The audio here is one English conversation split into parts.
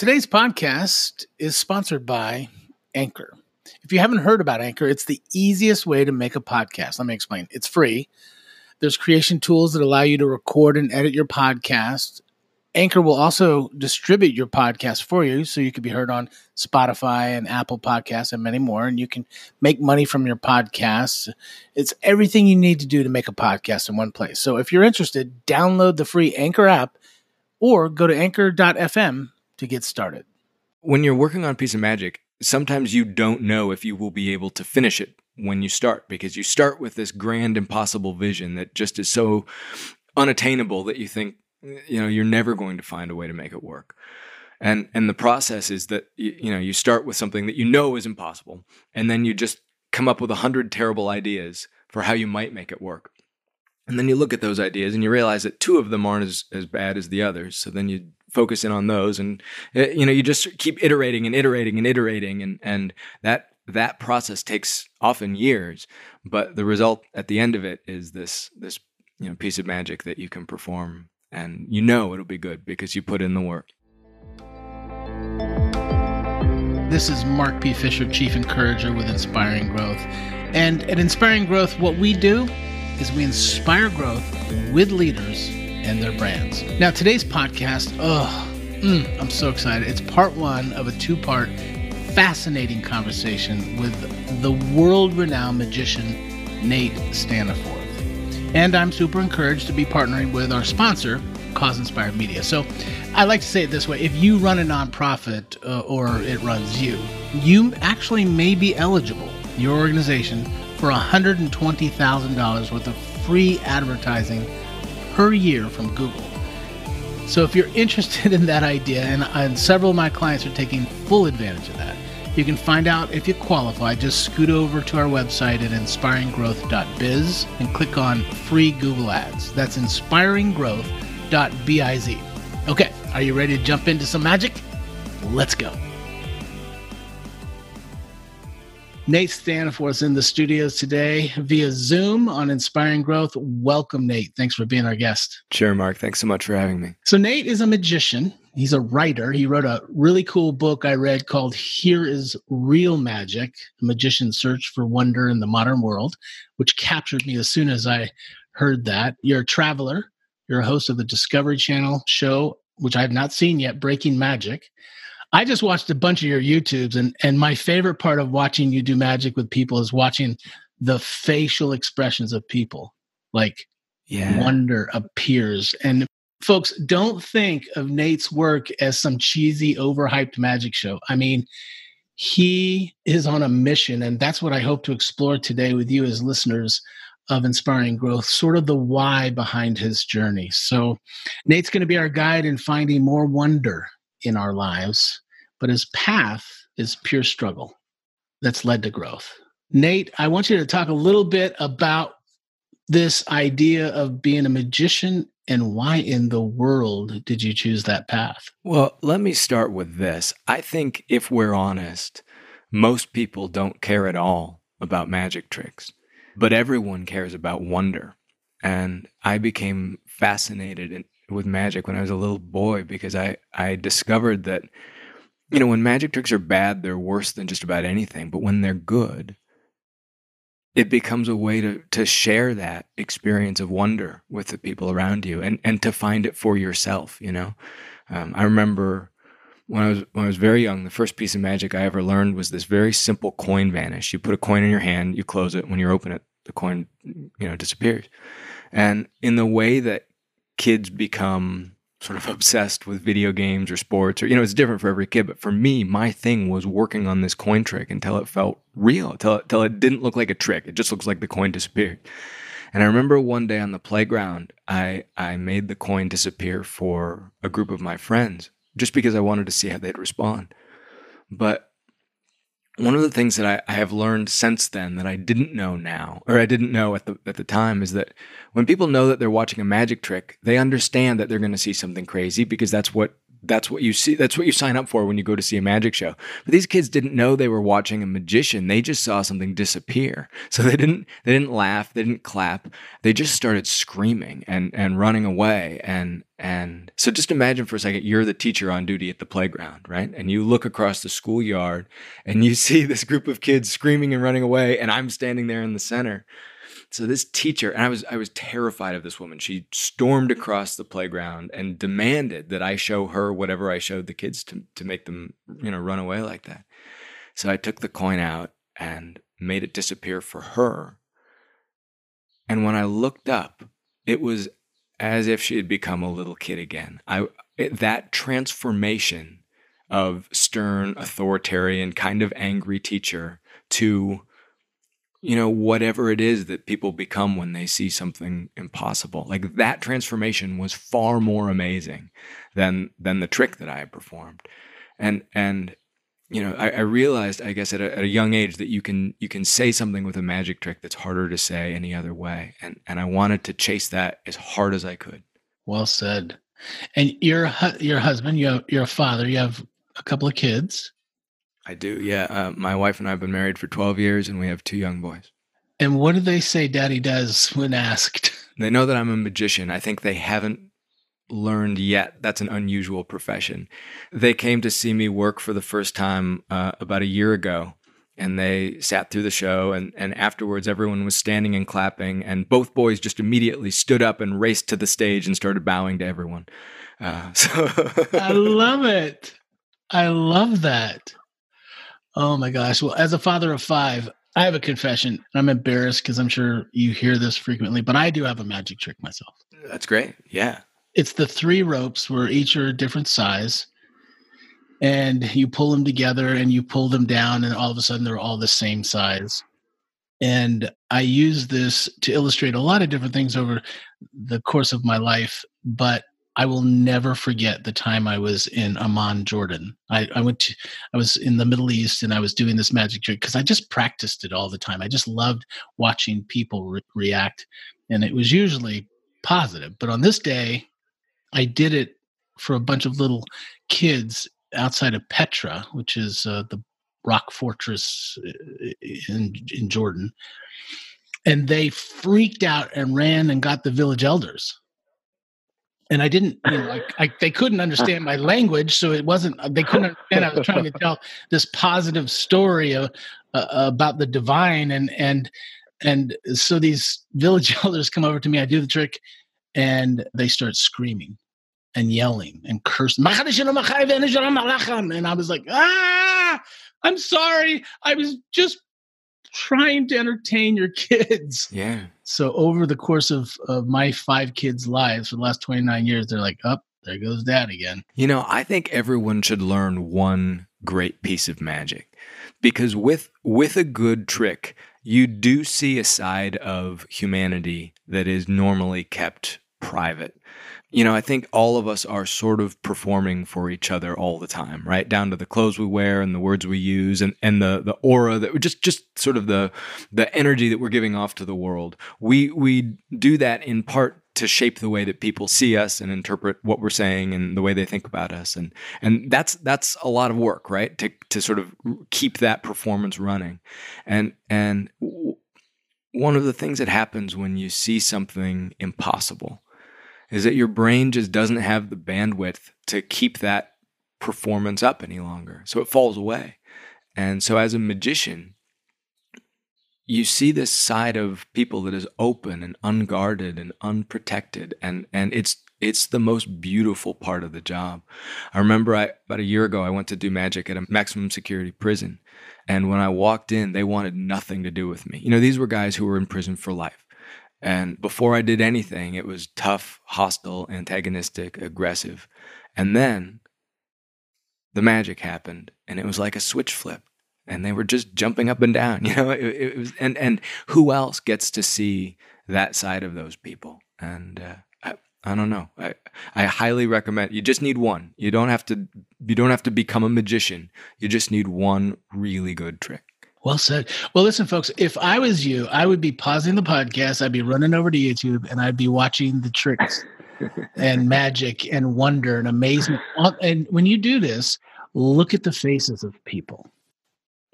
Today's podcast is sponsored by Anchor. If you haven't heard about Anchor, it's the easiest way to make a podcast. Let me explain. It's free. There's creation tools that allow you to record and edit your podcast. Anchor will also distribute your podcast for you so you can be heard on Spotify and Apple Podcasts and many more. And you can make money from your podcasts. It's everything you need to do to make a podcast in one place. So if you're interested, download the free Anchor app or go to anchor.fm to get started. When you're working on a piece of magic, sometimes you don't know if you will be able to finish it when you start because you start with this grand impossible vision that just is so unattainable that you think you know you're never going to find a way to make it work and and the process is that you, you know you start with something that you know is impossible and then you just come up with a hundred terrible ideas for how you might make it work and then you look at those ideas and you realize that two of them aren't as, as bad as the others so then you focus in on those and eh, you know you just keep iterating and iterating and iterating and and that that process takes often years but the result at the end of it is this this you know piece of magic that you can perform and you know it'll be good because you put in the work This is Mark P. Fisher, Chief Encourager with Inspiring Growth. And at Inspiring Growth, what we do is we inspire growth with leaders and their brands. Now, today's podcast, oh, mm, I'm so excited. It's part one of a two part fascinating conversation with the world renowned magician, Nate Staniforth. And I'm super encouraged to be partnering with our sponsor, Cause Inspired Media. So I like to say it this way if you run a nonprofit uh, or it runs you, you actually may be eligible, your organization, for $120,000 worth of free advertising per year from Google. So if you're interested in that idea, and, and several of my clients are taking full advantage of that, you can find out if you qualify. Just scoot over to our website at inspiringgrowth.biz and click on free Google Ads. That's inspiringgrowth.biz. Okay, are you ready to jump into some magic? Let's go. Nate Staniforth is in the studios today via Zoom on Inspiring Growth. Welcome, Nate. Thanks for being our guest. sure mark thanks so much for having me So, Nate is a magician. He's a writer. He wrote a really cool book I read called Here is Real Magic A Magician's Search for Wonder in the Modern World, which captured me as soon as I heard that. You're a traveler. You're a host of the Discovery Channel show, which I have not seen yet, Breaking Magic. I just watched a bunch of your YouTubes, and, and my favorite part of watching you do magic with people is watching the facial expressions of people. Like, yeah wonder appears. And folks, don't think of Nate's work as some cheesy, overhyped magic show. I mean, he is on a mission, and that's what I hope to explore today with you as listeners of Inspiring Growth, sort of the why behind his journey. So, Nate's going to be our guide in finding more wonder in our lives, but his path is pure struggle that's led to growth. Nate, I want you to talk a little bit about this idea of being a magician and why in the world did you choose that path? Well, let me start with this. I think if we're honest, most people don't care at all about magic tricks, but everyone cares about wonder. And I became fascinated in, with magic when I was a little boy because I, I discovered that, you know, when magic tricks are bad, they're worse than just about anything. But when they're good, it becomes a way to to share that experience of wonder with the people around you and and to find it for yourself you know? Um, i remember when i was when i was very young the first piece of magic i ever learned was this very simple coin vanish. You put a coin in your hand you close it. When you open it the coin you know disappears. And in the way that kids become sort of obsessed with video games or sports or you know it's different for every kid but for me my thing was working on this coin trick until it felt real until, until it didn't look like a trick. It just looks like the coin disappeared. And i remember one day on the playground i i made the coin disappear for a group of my friends just because i wanted to see how they'd respond. But one of the things that I, I have learned since then that I didn't know now, or I didn't know at the at the time, is that when people know that they're watching a magic trick, they understand that they're going to see something crazy because that's what that's what you see. That's what you sign up for when you go to see a magic show. But these kids didn't know they were watching a magician. They just saw something disappear. So they didn't they didn't laugh. They didn't clap. They just started screaming and and running away. And and so just imagine for a second you're the teacher on duty at the playground, right? And you look across the schoolyard and you see this group of kids screaming and running away, and I'm standing there in the center. So this teacher, and I was I was terrified of this woman. She stormed across the playground and demanded that I show her whatever I showed the kids to to make them, you know, run away like that. So I took the coin out and made it disappear for her. And when I looked up, it was as if she had become a little kid again. I it, that transformation of stern, authoritarian, kind of angry teacher to you know, whatever it is that people become when they see something impossible. Like that transformation was far more amazing than than the trick that I had performed. And and you know, I, I realized, I guess, at a, at a, young age that you can you can say something with a magic trick that's harder to say any other way, and and I wanted to chase that as hard as I could. Well said. And your your husband, you have, you're a father. You have a couple of kids. I do, yeah. Uh, my wife and I have been married for 12 years and we have two young boys. And what do they say daddy does when asked? They know that I'm a magician. I think they haven't learned yet. That's an unusual profession. They came to see me work for the first time uh, about a year ago. And they sat through the show, and, and afterwards, everyone was standing and clapping. And both boys just immediately stood up and raced to the stage and started bowing to everyone. Uh, so I love it. I love that. Oh my gosh. Well, as a father of five, I have a confession. I'm embarrassed because I'm sure you hear this frequently, but I do have a magic trick myself. That's great. Yeah. It's the three ropes where each are a different size. And you pull them together and you pull them down, and all of a sudden they're all the same size. And I use this to illustrate a lot of different things over the course of my life. But I will never forget the time I was in Amman, Jordan. I, I went to, I was in the Middle East and I was doing this magic trick because I just practiced it all the time. I just loved watching people re- react, and it was usually positive. But on this day, I did it for a bunch of little kids outside of Petra, which is uh, the rock fortress uh, in in Jordan, and they freaked out and ran and got the village elders and I didn't, you know, I, I, they couldn't understand my language, so it wasn't. They couldn't understand. I was trying to tell this positive story of, uh, about the divine, and and and so these village elders come over to me. I do the trick, and they start screaming and yelling and cursing. And I was like, ah, I'm sorry. I was just trying to entertain your kids. Yeah. So over the course of, of my five kids' lives for the last 29 years, they're like, up, oh, there goes dad again. You know, I think everyone should learn one great piece of magic because with with a good trick, you do see a side of humanity that is normally kept private you know, I think all of us are sort of performing for each other all the time, right? Down to the clothes we wear and the words we use and, and the, the aura that just, just sort of the, the energy that we're giving off to the world. We, we do that in part to shape the way that people see us and interpret what we're saying and the way they think about us. And, and that's, that's a lot of work, right? To, to sort of keep that performance running. And, and one of the things that happens when you see something impossible, is that your brain just doesn't have the bandwidth to keep that performance up any longer. So it falls away. And so as a magician, you see this side of people that is open and unguarded and unprotected and and it's it's the most beautiful part of the job. I remember I, about a year ago I went to do magic at a maximum security prison and when I walked in they wanted nothing to do with me. You know these were guys who were in prison for life. And before I did anything, it was tough, hostile, antagonistic, aggressive. And then the magic happened, and it was like a switch flip, and they were just jumping up and down. You know, it, it was, and and who else gets to see that side of those people? And uh, I, I don't know. I I highly recommend. You just need one. You don't have to. You don't have to become a magician. You just need one really good trick. Well said. Well, listen, folks, if I was you, I would be pausing the podcast, I'd be running over to YouTube, and I'd be watching the tricks and magic and wonder and amazement. And when you do this, look at the faces of people.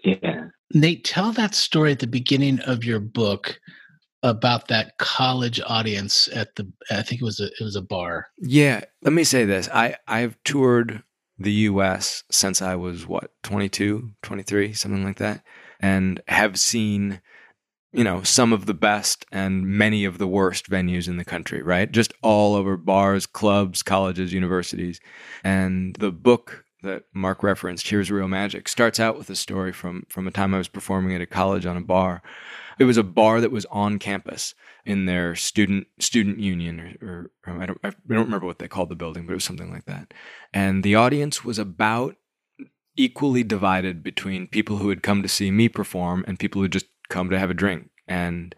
Yeah. Nate, tell that story at the beginning of your book about that college audience at the I think it was a it was a bar. Yeah, let me say this. I I've toured the US since I was what, 22, 23, something like that, and have seen you know, some of the best and many of the worst venues in the country, right? Just all over bars, clubs, colleges, universities. And the book that Mark referenced, Here's Real Magic, starts out with a story from from a time I was performing at a college on a bar it was a bar that was on campus in their student student union, or, or I don't I don't remember what they called the building, but it was something like that. And the audience was about equally divided between people who had come to see me perform and people who just come to have a drink. And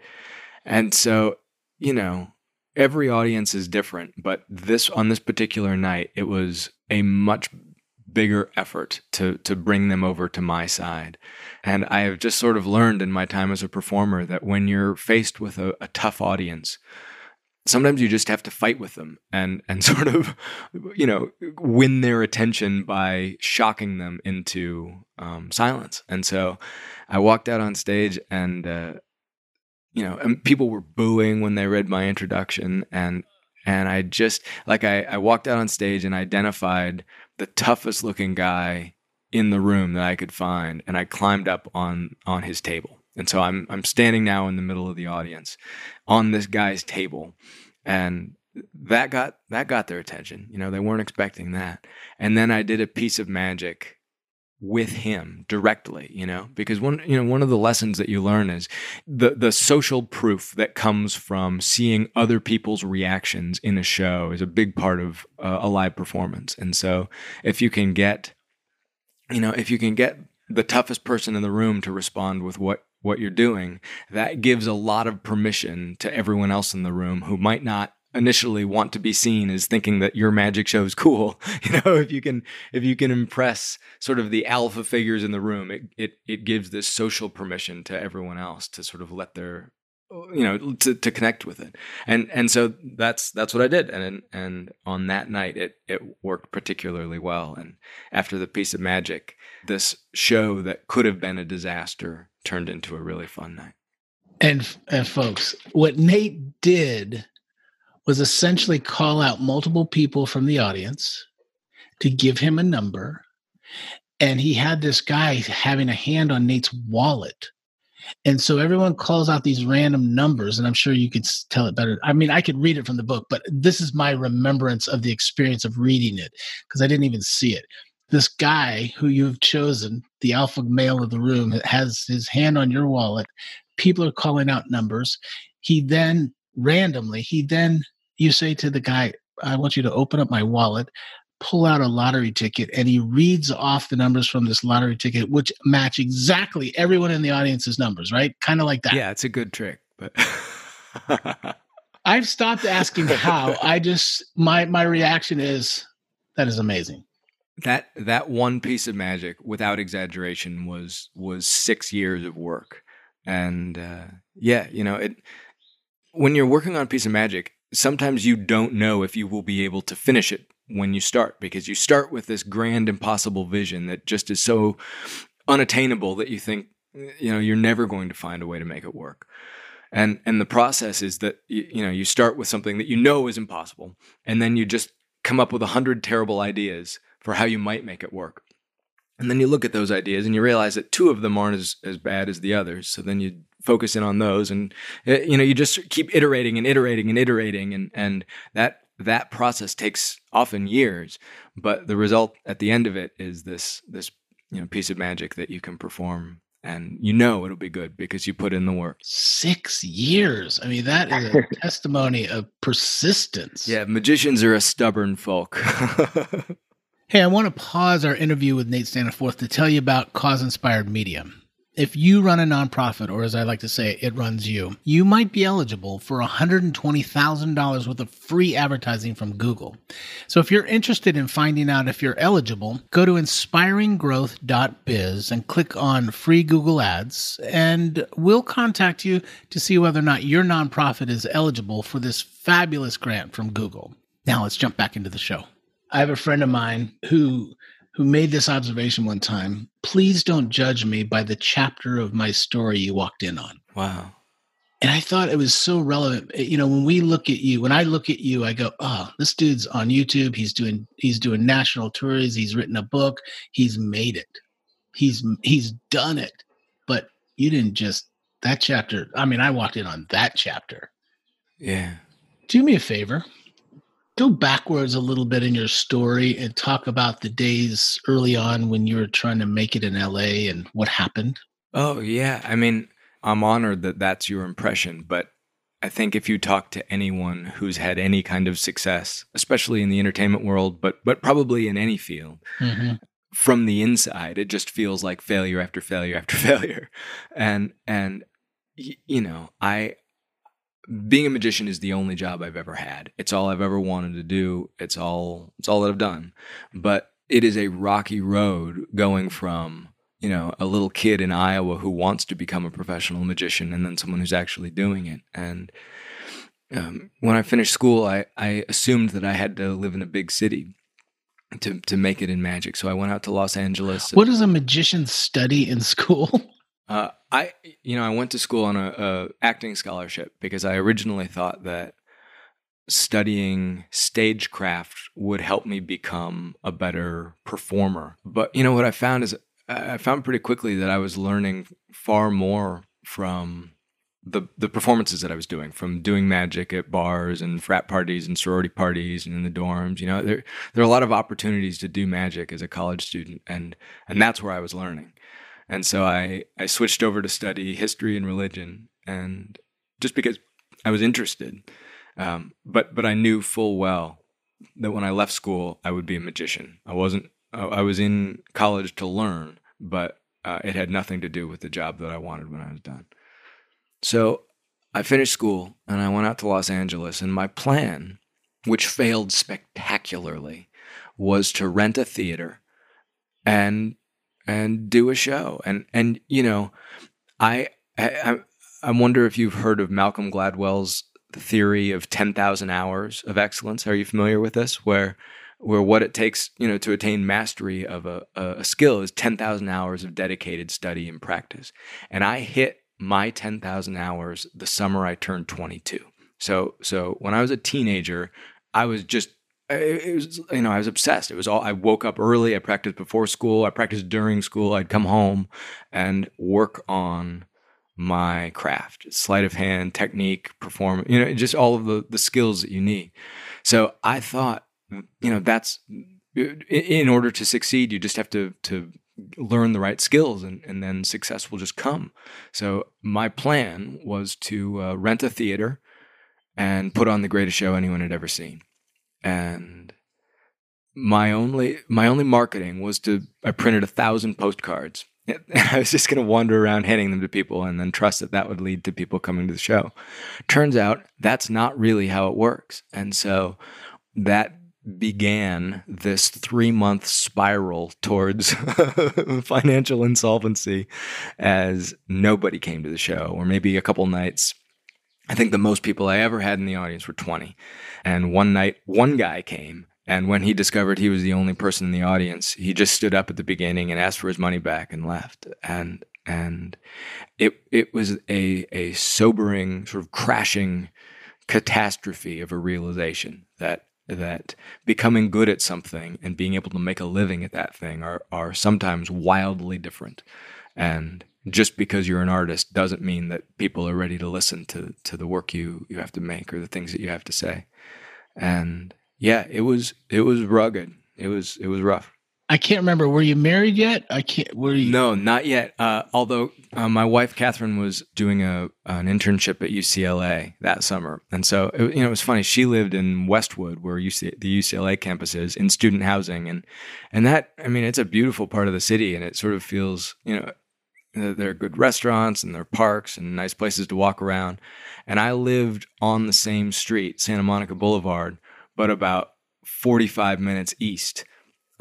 and so you know every audience is different, but this on this particular night, it was a much bigger effort to to bring them over to my side. And I have just sort of learned in my time as a performer that when you're faced with a, a tough audience, sometimes you just have to fight with them and and sort of you know win their attention by shocking them into um, silence. And so I walked out on stage and. Uh, you know, and people were booing when they read my introduction, and and I just like I, I walked out on stage and identified the toughest looking guy in the room that I could find, and I climbed up on on his table. And so I'm I'm standing now in the middle of the audience on this guy's table, and that got that got their attention. You know, they weren't expecting that. And then I did a piece of magic with him directly you know because one you know one of the lessons that you learn is the the social proof that comes from seeing other people's reactions in a show is a big part of uh, a live performance and so if you can get you know if you can get the toughest person in the room to respond with what what you're doing that gives a lot of permission to everyone else in the room who might not initially want to be seen as thinking that your magic show is cool. You know, if you can if you can impress sort of the alpha figures in the room, it it it gives this social permission to everyone else to sort of let their you know to, to connect with it and and so that's that's what i did and and on that night it it worked particularly well and after the piece of magic this show that could have been a disaster turned into a really fun night and and folks what nate did was essentially call out multiple people from the audience to give him a number. And he had this guy having a hand on Nate's wallet. And so everyone calls out these random numbers, and I'm sure you could tell it better. I mean, I could read it from the book, but this is my remembrance of the experience of reading it because I didn't even see it. This guy who you've chosen, the alpha male of the room, has his hand on your wallet. People are calling out numbers. He then randomly, he then you say to the guy, I want you to open up my wallet, pull out a lottery ticket, and he reads off the numbers from this lottery ticket, which match exactly everyone in the audience's numbers, right? Kind of like that. Yeah, it's a good trick, but I've stopped asking how. I just my my reaction is that is amazing. That that one piece of magic, without exaggeration, was was six years of work, and uh, yeah, you know it. When you're working on a piece of magic, sometimes you don't know if you will be able to finish it when you start because you start with this grand impossible vision that just is so unattainable that you think you know you're never going to find a way to make it work. And and the process is that you, you know you start with something that you know is impossible and then you just come up with a hundred terrible ideas for how you might make it work. And then you look at those ideas and you realize that two of them aren't as, as bad as the others so then you focus in on those and eh, you know you just keep iterating and iterating and iterating and and that that process takes often years but the result at the end of it is this this you know piece of magic that you can perform and you know it'll be good because you put in the work. Six years. I mean, that is a testimony of persistence. Yeah, magicians are a stubborn folk. hey, I want to pause our interview with Nate Staniforth to tell you about Cause Inspired Media. If you run a nonprofit, or as I like to say, it runs you, you might be eligible for $120,000 worth of free advertising from Google. So if you're interested in finding out if you're eligible, go to inspiringgrowth.biz and click on free Google ads, and we'll contact you to see whether or not your nonprofit is eligible for this fabulous grant from Google. Now let's jump back into the show. I have a friend of mine who who made this observation one time. Please don't judge me by the chapter of my story you walked in on. Wow. And I thought it was so relevant. Eh, you know, when we look at you, when I look at you, I go, "Oh, this dude's on YouTube. He's doing he's doing national tours. He's written a book. He's made it. He's he's done it." But you didn't just that chapter. I mean, I walked in on that chapter. Yeah. Do me a favor. Go backwards a little bit in your story and talk about the days early on when you were trying to make it in LA and what happened. Oh, yeah. I mean, I'm honored that that's your impression, but I think if you talk to anyone who's had any kind of success, especially in the entertainment world, but but probably in any field, mm-hmm. from the inside, it just feels like failure after failure after failure, and and you know, I being a magician is the only job I've ever had. It's all I've ever wanted to do. It's all it's all that I've done, but it is a rocky road going from you know, a little kid in Iowa who wants to become a professional magician and then someone who's actually doing it. And um, when I finished school, I, I assumed that I had to live in a big city to, to make it in magic. So I went out to Los Angeles. What does a magician study in school? Uh, I, you know, I went to school on a, a acting scholarship because I originally thought that studying stagecraft would help me become a better performer. But you know what I found is I found pretty quickly that I was learning far more from the the performances that I was doing, from doing magic at bars and frat parties and sorority parties and in the dorms. You know, there there are a lot of opportunities to do magic as a college student, and and that's where I was learning. And so I I switched over to study history and religion, and just because I was interested, um, but but I knew full well that when I left school I would be a magician. I wasn't I was in college to learn, but uh, it had nothing to do with the job that I wanted when I was done. So I finished school and I went out to Los Angeles. And my plan, which failed spectacularly, was to rent a theater and and do a show. And and you know, I I, I wonder if you've heard of Malcolm Gladwell's theory of ten thousand hours of excellence. Are you familiar with this? Where where what it takes, you know, to attain mastery of a, a skill is 10,000 hours of dedicated study and practice. And I hit my 10,000 hours the summer I turned 22. So, so when I was a teenager, I was just, it was, you know, I was obsessed. It was all, I woke up early. I practiced before school. I practiced during school. I'd come home and work on my craft, sleight of hand, technique, performance, you know, just all of the, the skills that you need. So I thought you know that's in order to succeed you just have to to learn the right skills and, and then success will just come so my plan was to uh, rent a theater and put on the greatest show anyone had ever seen and my only my only marketing was to i printed a thousand postcards and I was just going to wander around handing them to people and then trust that that would lead to people coming to the show. Turns out that's not really how it works. And so that began this three month spiral towards financial insolvency as nobody came to the show, or maybe a couple nights. I think the most people I ever had in the audience were 20. And one night, one guy came. And when he discovered he was the only person in the audience, he just stood up at the beginning and asked for his money back and left. And and it it was a a sobering, sort of crashing catastrophe of a realization that that becoming good at something and being able to make a living at that thing are, are sometimes wildly different. And just because you're an artist doesn't mean that people are ready to listen to, to the work you, you have to make or the things that you have to say. And yeah, it was, it was rugged. It was, it was rough. I can't remember. Were you married yet? I can't. Were you? No, not yet. Uh, although uh, my wife Catherine was doing a an internship at UCLA that summer, and so it, you know it was funny. She lived in Westwood, where UC, the UCLA campus is, in student housing, and and that I mean it's a beautiful part of the city, and it sort of feels you know there are good restaurants and there are parks and nice places to walk around. And I lived on the same street, Santa Monica Boulevard, but about 45 minutes east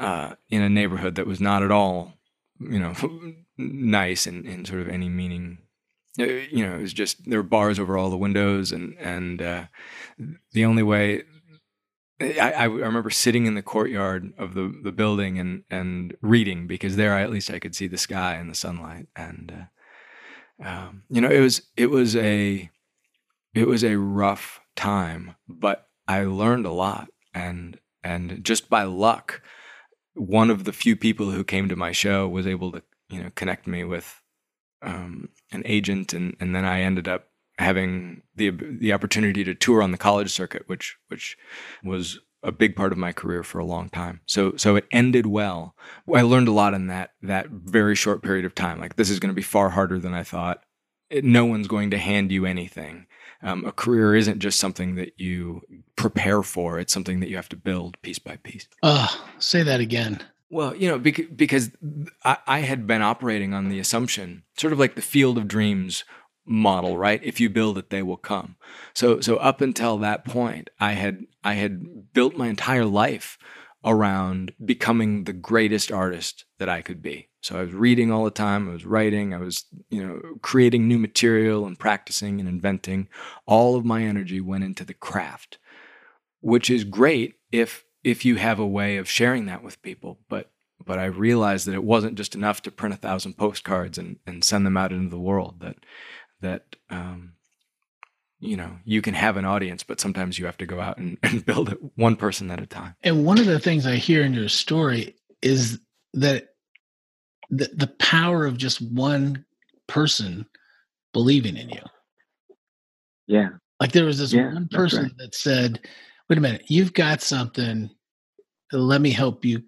uh, in a neighborhood that was not at all, you know, nice in, in sort of any meaning. Uh, you know, it was just there were bars over all the windows, and and uh, the only way I, I remember sitting in the courtyard of the, the building and, and reading because there I, at least I could see the sky and the sunlight. And uh, um, you know it was it was a it was a rough time but I learned a lot. And and just by luck one of the few people who came to my show was able to you know connect me with um, an agent. And and then I ended up having the the opportunity to tour on the college circuit, which which was a big part of my career for a long time. So so it ended well. I learned a lot in that that very short period of time. Like this is going to be far harder than I thought. It, no one's going to hand you anything. Um, a career isn't just something that you prepare for; it's something that you have to build piece by piece. Oh, say that again. Well, you know, because, because I, I had been operating on the assumption, sort of like the field of dreams model, right? If you build it, they will come. So so up until that point, I had I had built my entire life around becoming the greatest artist that I could be. So I was reading all the time, I was writing, I was, you know, creating new material and practicing and inventing. All of my energy went into the craft, which is great if if you have a way of sharing that with people, but but I realized that it wasn't just enough to print a thousand postcards and, and send them out into the world. That that um, you know you can have an audience but sometimes you have to go out and, and build it one person at a time. And one of the things i hear in your story is that the, the power of just one person believing in you. Yeah. Like there was this yeah, one person right. that said wait a minute you've got something. Let me help you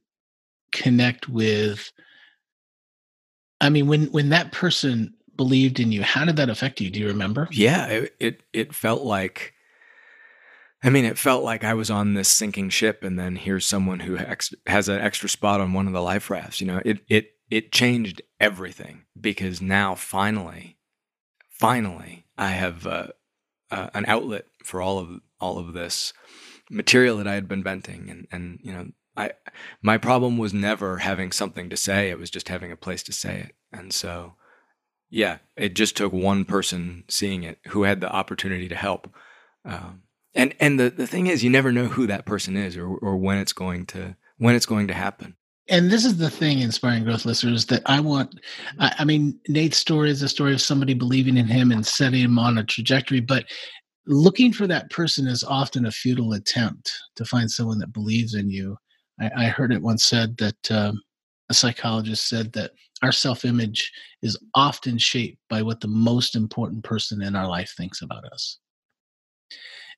connect with i mean when when that person believed in you. How did that affect you? Do you remember? Yeah, it it, it felt like I mean, it felt like I was on this sinking ship, and then here's someone who ex- has an extra spot on one of the life rafts. You know, it it it changed everything because now finally, finally, I have uh, uh, an outlet for all of all of this material that I had been venting, and and you know, I my problem was never having something to say; it was just having a place to say it, and so yeah, it just took one person seeing it who had the opportunity to help. Um, and and the, the thing is, you never know who that person is or, or when it's going to when it's going to happen. And this is the thing, inspiring growth listeners, that I want. I, I mean, Nate's story is a story of somebody believing in him and setting him on a trajectory, but looking for that person is often a futile attempt to find someone that believes in you. I, I heard it once said that um, a psychologist said that our self image is often shaped by what the most important person in our life thinks about us.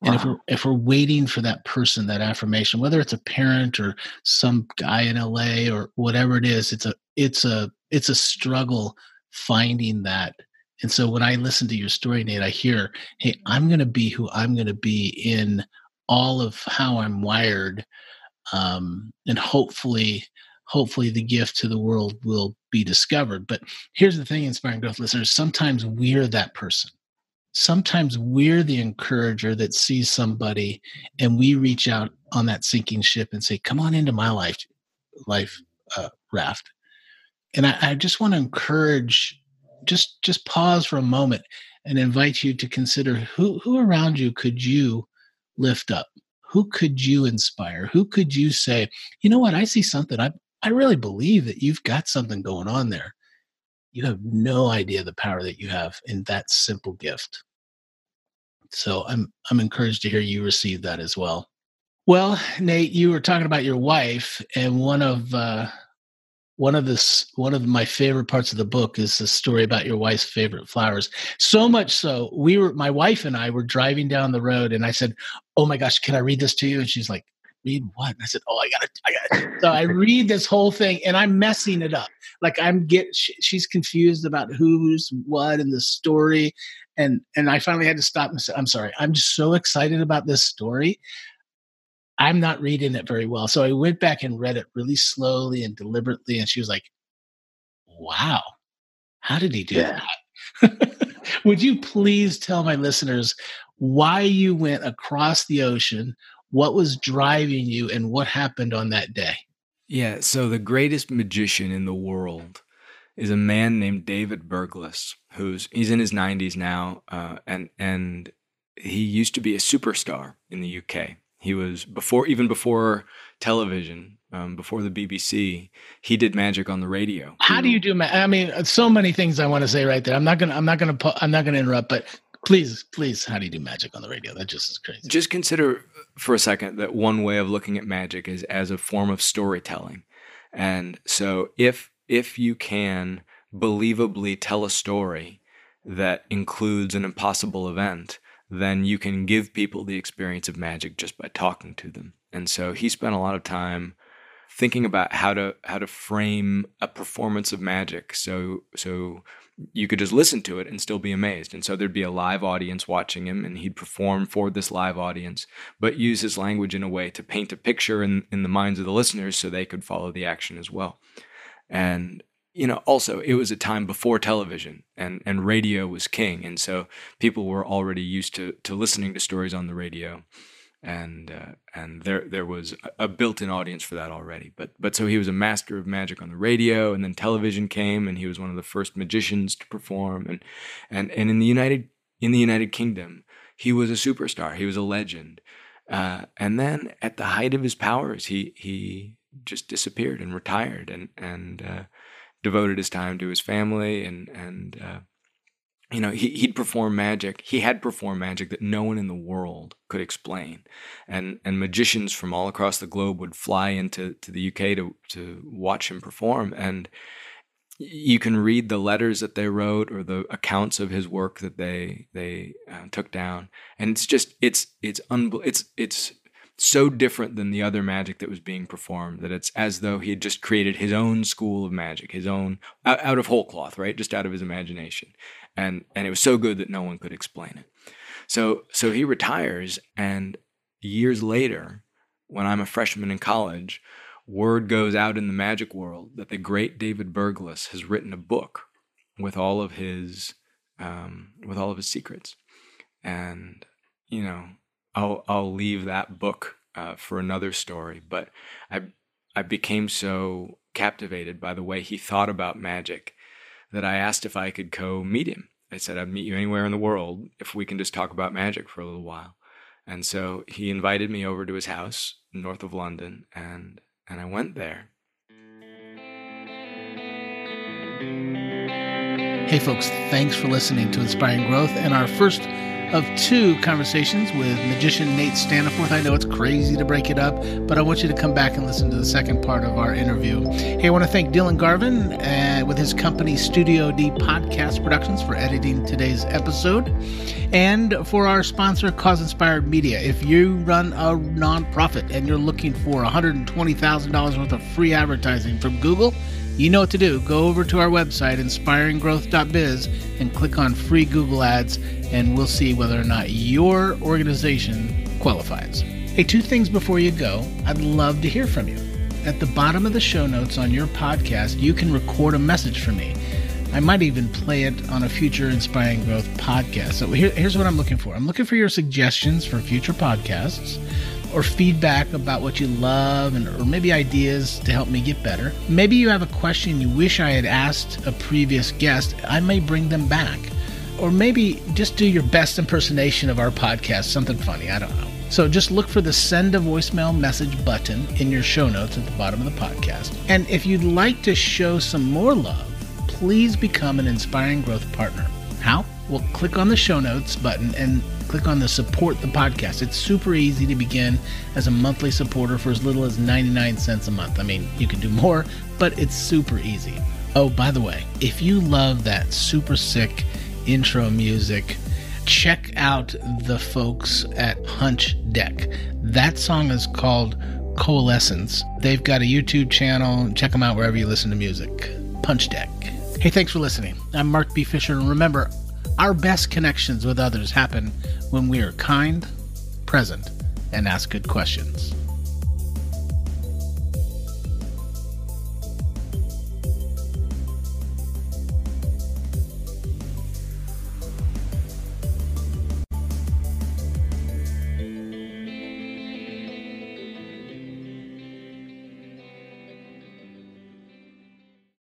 Wow. And if we're if we're waiting for that person, that affirmation, whether it's a parent or some guy in LA or whatever it is, it's a it's a it's a struggle finding that. And so when I listen to your story, Nate, I hear, hey, I'm gonna be who I'm gonna be in all of how I'm wired. Um, and hopefully hopefully the gift to the world will be discovered. But here's the thing, inspiring growth listeners sometimes we're that person. Sometimes we're the encourager that sees somebody and we reach out on that sinking ship and say, Come on into my life, life uh, raft. And I, I just want to encourage, just just pause for a moment and invite you to consider who who around you could you lift up who could you inspire who could you say you know what i see something i I really believe that you've got something going on there. You have no idea the power that you have in that simple gift. So I'm I'm encouraged to hear you receive that as well. Well, Nate, you were talking about your wife, and one of uh, one of this one of my favorite parts of the book is the story about your wife's favorite flowers. So much so, we were my wife and I were driving down the road, and I said, "Oh my gosh, can I read this to you?" And she's like, read what? And I said, oh, I gotta, I gotta. so I read this whole thing and I'm messing it up. Like I'm get, she, she's confused about who's what in the story. And, and I finally had to stop and say, I'm sorry, I'm just so excited about this story. I'm not reading it very well. So I went back and read it really slowly and deliberately. And she was like, wow, how did he do yeah. that? Would you please tell my listeners why you went across the ocean, what was driving you and what happened on that day? Yeah, so the greatest magician in the world is a man named David Berglas, who's he's in his 90s now, uh, and and he used to be a superstar in the UK. He was before even before television, um, before the BBC. He did magic on the radio. How do you do? Ma- I mean, so many things I want to say right there. I'm not gonna. I'm not gonna. I'm not gonna interrupt. But please, please, how do you do magic on the radio? That just is crazy. Just consider for a second that one way of looking at magic is as a form of storytelling. And so if if you can believably tell a story that includes an impossible event, then you can give people the experience of magic just by talking to them. And so he spent a lot of time thinking about how to how to frame a performance of magic so so you could just listen to it and still be amazed. And so there'd be a live audience watching him, and he'd perform for this live audience, but use his language in a way to paint a picture in, in the minds of the listeners so they could follow the action as well. And you know, also it was a time before television and, and radio was king. And so people were already used to, to listening to stories on the radio. And uh, and there there was a built-in audience for that already. But but so he was a master of magic on the radio, and then television came, and he was one of the first magicians to perform. And and and in the United in the United Kingdom, he was a superstar. He was a legend. Uh, and then at the height of his powers, he he just disappeared and retired, and and uh, devoted his time to his family and and uh, you know he, he'd perform magic he had performed magic that no one in the world could explain and and magicians from all across the globe would fly into to the uk to to watch him perform and you can read the letters that they wrote or the accounts of his work that they they uh, took down and it's just it's it's unbel- it's it's so different than the other magic that was being performed that it's as though he had just created his own school of magic, his own out, out of whole cloth, right? Just out of his imagination. And and it was so good that no one could explain it. So so he retires and years later, when I'm a freshman in college, word goes out in the magic world that the great David Berglas has written a book with all of his um, with all of his secrets. And you know, I'll I'll leave that book uh, for another story. But I I became so captivated by the way he thought about magic that I asked if I could go meet him. I said I'd meet you anywhere in the world if we can just talk about magic for a little while. And so he invited me over to his house north of London, and and I went there. Hey, folks, thanks for listening to Inspiring Growth and our first of two conversations with magician Nate Staniforth. I know it's crazy to break it up, but I want you to come back and listen to the second part of our interview. Hey, I want to thank Dylan Garvin uh, with his company Studio D Podcast Productions for editing today's episode, and for our sponsor, Cause Inspired Media. If you run a nonprofit and you're looking for $120,000 worth of free advertising from Google, you know what to do. Go over to our website, inspiringgrowth.biz, and click on free Google ads, and we'll see whether or not your organization qualifies. Hey, two things before you go. I'd love to hear from you. At the bottom of the show notes on your podcast, you can record a message for me. I might even play it on a future Inspiring Growth podcast. So here, here's what I'm looking for I'm looking for your suggestions for future podcasts or feedback about what you love and or maybe ideas to help me get better. Maybe you have a question you wish I had asked a previous guest. I may bring them back. Or maybe just do your best impersonation of our podcast, something funny, I don't know. So just look for the send a voicemail message button in your show notes at the bottom of the podcast. And if you'd like to show some more love, please become an inspiring growth partner. Well, click on the show notes button and click on the support the podcast. It's super easy to begin as a monthly supporter for as little as 99 cents a month. I mean, you can do more, but it's super easy. Oh, by the way, if you love that super sick intro music, check out the folks at Punch Deck. That song is called Coalescence. They've got a YouTube channel. Check them out wherever you listen to music. Punch Deck. Hey, thanks for listening. I'm Mark B. Fisher, and remember, our best connections with others happen when we are kind, present, and ask good questions.